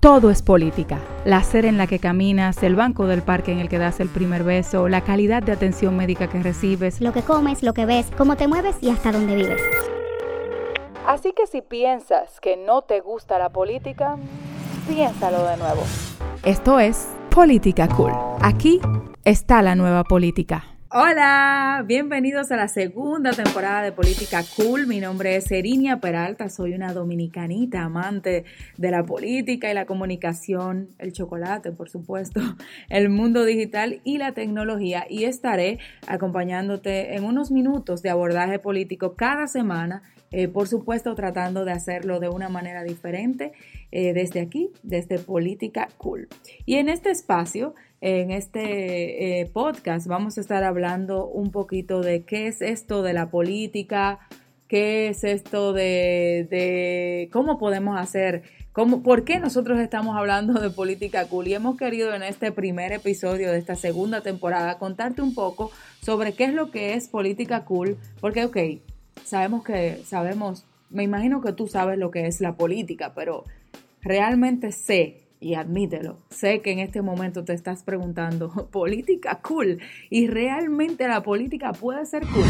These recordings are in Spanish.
Todo es política. La acera en la que caminas, el banco del parque en el que das el primer beso, la calidad de atención médica que recibes, lo que comes, lo que ves, cómo te mueves y hasta dónde vives. Así que si piensas que no te gusta la política, piénsalo de nuevo. Esto es Política Cool. Aquí está la nueva política. Hola, bienvenidos a la segunda temporada de Política Cool. Mi nombre es Erinia Peralta, soy una dominicanita amante de la política y la comunicación, el chocolate, por supuesto, el mundo digital y la tecnología y estaré acompañándote en unos minutos de abordaje político cada semana, eh, por supuesto tratando de hacerlo de una manera diferente eh, desde aquí, desde Política Cool. Y en este espacio en este eh, podcast vamos a estar hablando un poquito de qué es esto de la política, qué es esto de, cómo podemos hacer, cómo, por qué nosotros estamos hablando de política cool. Y hemos querido en este primer episodio de esta segunda temporada contarte un poco sobre qué es lo que es política cool, porque, ok, sabemos que, sabemos, me imagino que tú sabes lo que es la política, pero realmente sé y admítelo, sé que en este momento te estás preguntando, política cool, y realmente la política puede ser cool.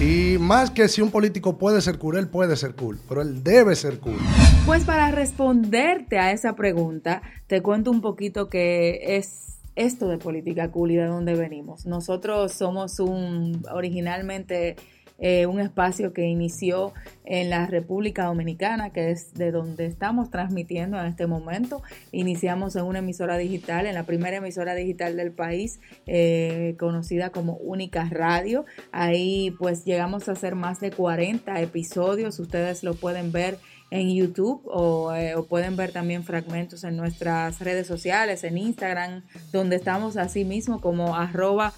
Y más que si un político puede ser cool, él puede ser cool, pero él debe ser cool. Pues para responderte a esa pregunta, te cuento un poquito qué es esto de política cool y de dónde venimos. Nosotros somos un originalmente eh, un espacio que inició en la República Dominicana, que es de donde estamos transmitiendo en este momento. Iniciamos en una emisora digital, en la primera emisora digital del país, eh, conocida como Única Radio. Ahí pues llegamos a hacer más de 40 episodios, ustedes lo pueden ver en YouTube o, eh, o, pueden ver también fragmentos en nuestras redes sociales, en Instagram, donde estamos así mismo como arroba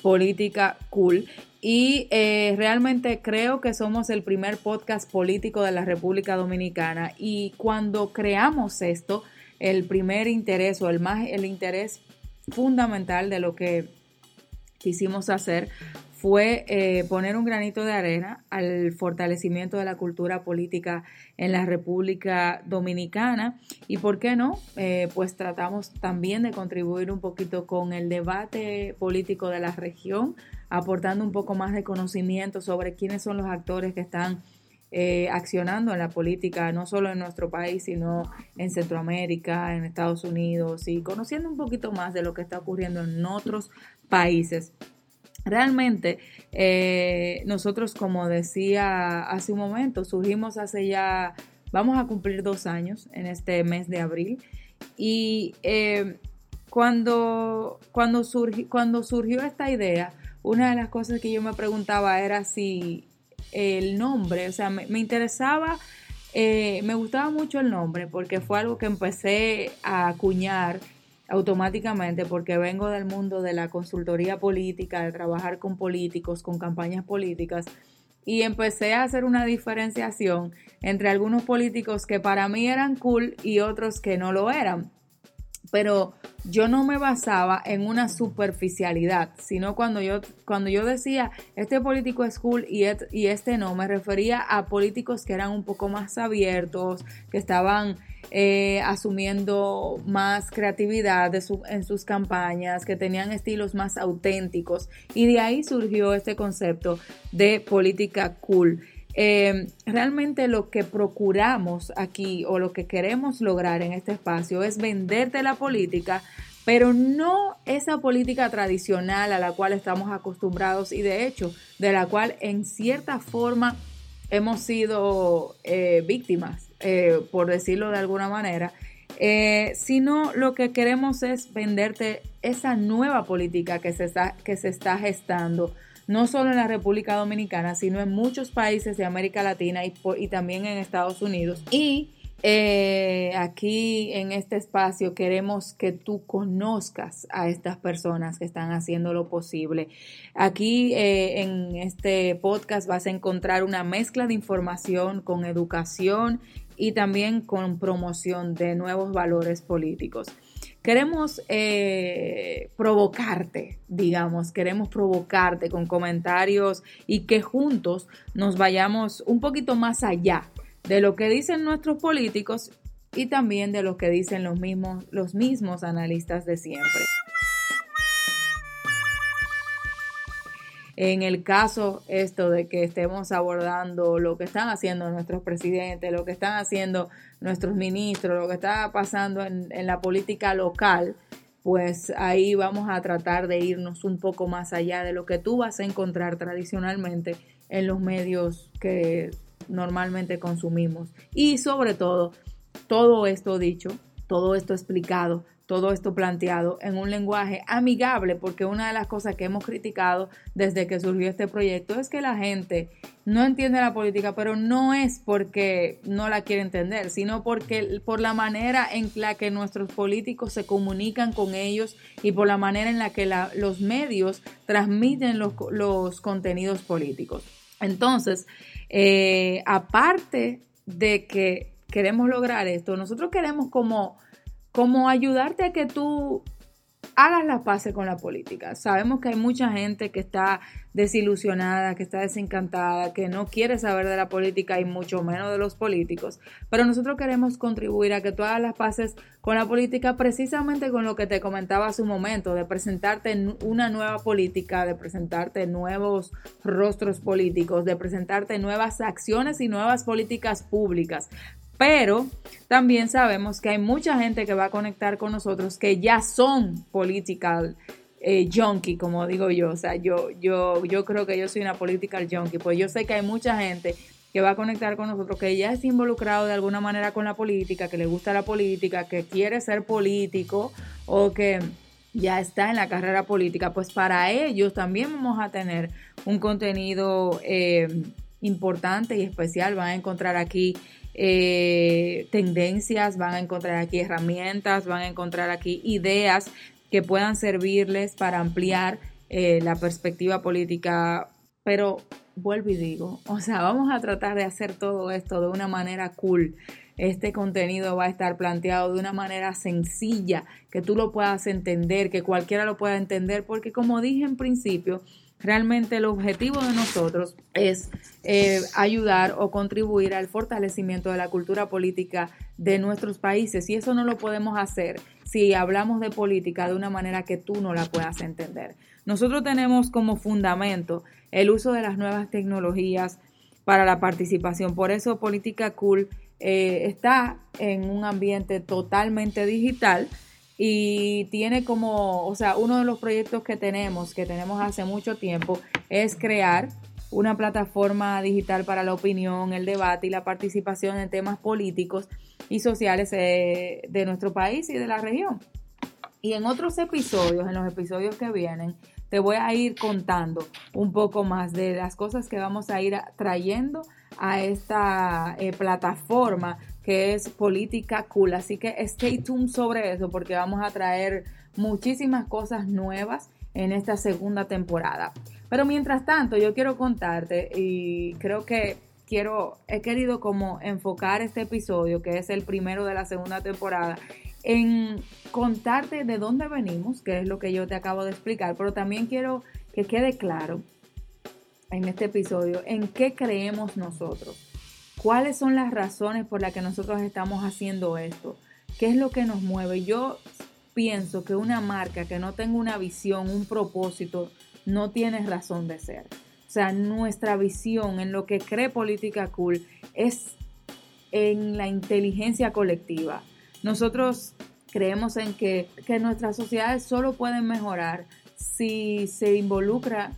política cool. Y eh, realmente creo que somos el primer podcast político de la República Dominicana. Y cuando creamos esto, el primer interés o el más el interés fundamental de lo que quisimos hacer fue eh, poner un granito de arena al fortalecimiento de la cultura política en la República Dominicana y, ¿por qué no? Eh, pues tratamos también de contribuir un poquito con el debate político de la región, aportando un poco más de conocimiento sobre quiénes son los actores que están eh, accionando en la política, no solo en nuestro país, sino en Centroamérica, en Estados Unidos y conociendo un poquito más de lo que está ocurriendo en otros países. Realmente, eh, nosotros, como decía hace un momento, surgimos hace ya, vamos a cumplir dos años en este mes de abril. Y eh, cuando, cuando, cuando surgió esta idea, una de las cosas que yo me preguntaba era si el nombre, o sea, me, interesaba, eh, me gustaba mucho el nombre porque fue algo que empecé a acuñar automáticamente porque vengo del mundo de la consultoría política, de trabajar con políticos, con campañas políticas, y empecé a hacer una diferenciación entre algunos políticos que para mí eran cool y otros que no lo eran. Pero yo no me basaba en una superficialidad, sino cuando yo, cuando yo decía, este político es cool y, y este no, me refería a políticos que eran un poco más abiertos, que estaban eh, asumiendo más creatividad en sus campañas, que tenían estilos más auténticos. Y de ahí surgió este concepto de política cool. Eh, realmente lo que procuramos aquí o lo que queremos lograr en este espacio es venderte la política, pero no esa política tradicional a la cual estamos acostumbrados y de hecho de la cual en cierta forma hemos sido eh, víctimas eh, por decirlo de alguna manera, sino lo que queremos es venderte esa nueva política que se está, que se está gestando, no solo en la República Dominicana, sino en muchos países de América Latina y, también en Estados Unidos. Y eh, aquí en este espacio queremos que tú conozcas a estas personas que están haciendo lo posible. Aquí en este podcast vas a encontrar una mezcla de información con educación y también con promoción de nuevos valores políticos. Queremos eh, provocarte, digamos, queremos provocarte con comentarios y que juntos nos vayamos un poquito más allá de lo que dicen nuestros políticos y también de lo que dicen los mismos, los mismos analistas de siempre. En el caso esto de que estemos abordando lo que están haciendo nuestros presidentes, lo que están haciendo nuestros ministros, lo que está pasando en, en la política local, pues ahí vamos a tratar de irnos un poco más allá de lo que tú vas a encontrar tradicionalmente en los medios que normalmente consumimos. Y sobre todo, todo esto dicho, todo esto explicado, todo esto planteado en un lenguaje amigable, porque una de las cosas que hemos criticado desde que surgió este proyecto es que la gente no entiende la política, pero no es porque no la quiere entender, sino porque por la manera en la que nuestros políticos se comunican con ellos y por la manera en la que los medios transmiten los, contenidos políticos. Entonces, eh, aparte de que queremos lograr esto, nosotros queremos como, como ayudarte a que tú hagas la paz con la política. Sabemos que hay mucha gente que está desilusionada, que está desencantada, que no quiere saber de la política y mucho menos de los políticos, pero nosotros queremos contribuir a que tú hagas las paces con la política precisamente con lo que te comentaba hace un momento, de presentarte una nueva política, de presentarte nuevos rostros políticos, de presentarte nuevas acciones y nuevas políticas públicas pero también sabemos que hay mucha gente que va a conectar con nosotros que ya son political eh, junkie, como digo yo. O sea, yo, yo, yo creo que yo soy una political junkie. Pues yo sé que hay mucha gente que va a conectar con nosotros, que ya es involucrado de alguna manera con la política, que le gusta la política, que quiere ser político o que ya está en la carrera política, pues para ellos también vamos a tener un contenido eh, importante y especial. Van a encontrar aquí eh, tendencias, van a encontrar aquí herramientas, van a encontrar aquí ideas que puedan servirles para ampliar eh, la perspectiva política. Pero vuelvo y digo, o sea, vamos a tratar de hacer todo esto de una manera cool. Este contenido va a estar planteado de una manera sencilla, que tú lo puedas entender, que cualquiera lo pueda entender, porque como dije en principio, Realmente el objetivo de nosotros es eh, ayudar o contribuir al fortalecimiento de la cultura política de nuestros países y eso no lo podemos hacer si hablamos de política de una manera que tú no la puedas entender. Nosotros tenemos como fundamento el uso de las nuevas tecnologías para la participación. Por eso Política Cool eh, está en un ambiente totalmente digital y tiene como, o sea, uno de los proyectos que tenemos, que tenemos hace mucho tiempo, es crear una plataforma digital para la opinión, el debate y la participación en temas políticos y sociales eh, de nuestro país y de la región. Y en otros episodios, en los episodios que vienen, te voy a ir contando un poco más de las cosas que vamos a ir trayendo a esta eh, plataforma que es política cool. Así que stay tuned sobre eso porque vamos a traer muchísimas cosas nuevas en esta segunda temporada. Pero mientras tanto, yo quiero contarte y creo que quiero, he querido como enfocar este episodio, que es el primero de la segunda temporada, en contarte de dónde venimos, que es lo que yo te acabo de explicar, pero también quiero que quede claro en este episodio en qué creemos nosotros. ¿Cuáles son las razones por las que nosotros estamos haciendo esto? ¿Qué es lo que nos mueve? Yo pienso que una marca que no tenga una visión, un propósito, no tiene razón de ser. O sea, nuestra visión en lo que cree Política Cool es en la inteligencia colectiva. Nosotros creemos en que, que nuestras sociedades solo pueden mejorar si se involucra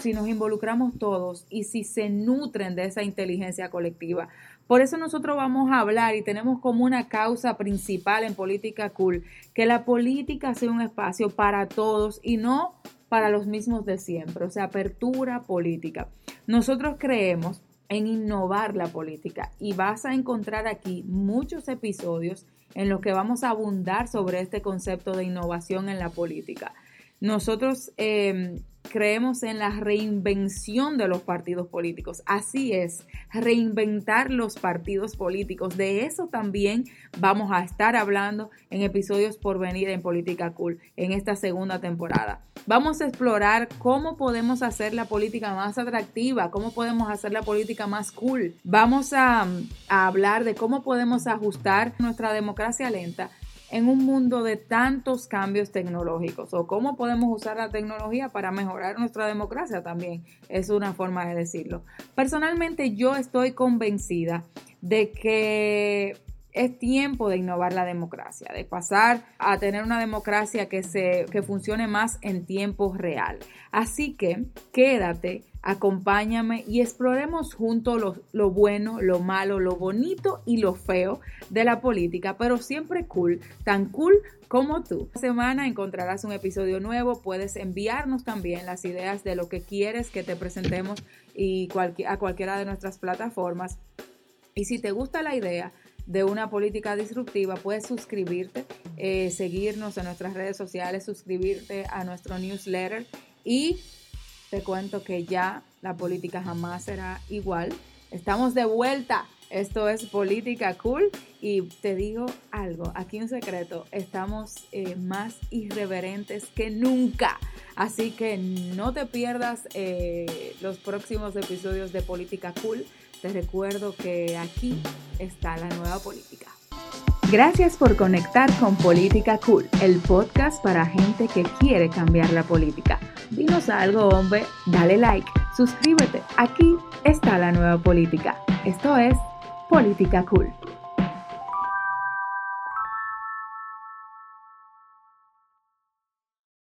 si nos involucramos todos y si se nutren de esa inteligencia colectiva. Por eso nosotros vamos a hablar y tenemos como una causa principal en Política Cool que la política sea un espacio para todos y no para los mismos de siempre, o sea, apertura política. Nosotros creemos en innovar la política y vas a encontrar aquí muchos episodios en los que vamos a abundar sobre este concepto de innovación en la política. Nosotros eh, creemos en la reinvención de los partidos políticos. Así es, reinventar los partidos políticos. De eso también vamos a estar hablando en episodios por venir en Política Cool en esta segunda temporada. Vamos a explorar cómo podemos hacer la política más atractiva, cómo podemos hacer la política más cool. Vamos a hablar de cómo podemos ajustar nuestra democracia lenta en un mundo de tantos cambios tecnológicos o cómo podemos usar la tecnología para mejorar nuestra democracia también es una forma de decirlo. Personalmente yo estoy convencida de que es tiempo de innovar la democracia, de pasar a tener una democracia que, se, que funcione más en tiempo real. Así que quédate, acompáñame y exploremos juntos lo, lo, bueno, lo malo, lo bonito y lo feo de la política, pero siempre cool, tan cool como tú. Esta semana encontrarás un episodio nuevo, puedes enviarnos también las ideas de lo que quieres que te presentemos y a cualquiera de nuestras plataformas. Y si te gusta la idea, de una política disruptiva, puedes suscribirte, eh, seguirnos en nuestras redes sociales, suscribirte a nuestro newsletter y te cuento que ya la política jamás será igual. Estamos de vuelta. Esto es Política Cool y te digo algo, aquí un secreto, estamos eh, más irreverentes que nunca. Así que no te pierdas eh, los próximos episodios de Política Cool. Te recuerdo que aquí está la nueva política. Gracias por conectar con Política Cool, el podcast para gente que quiere cambiar la política. Dinos algo, hombre, dale like, suscríbete. Aquí está la nueva política. Esto es Política Cool.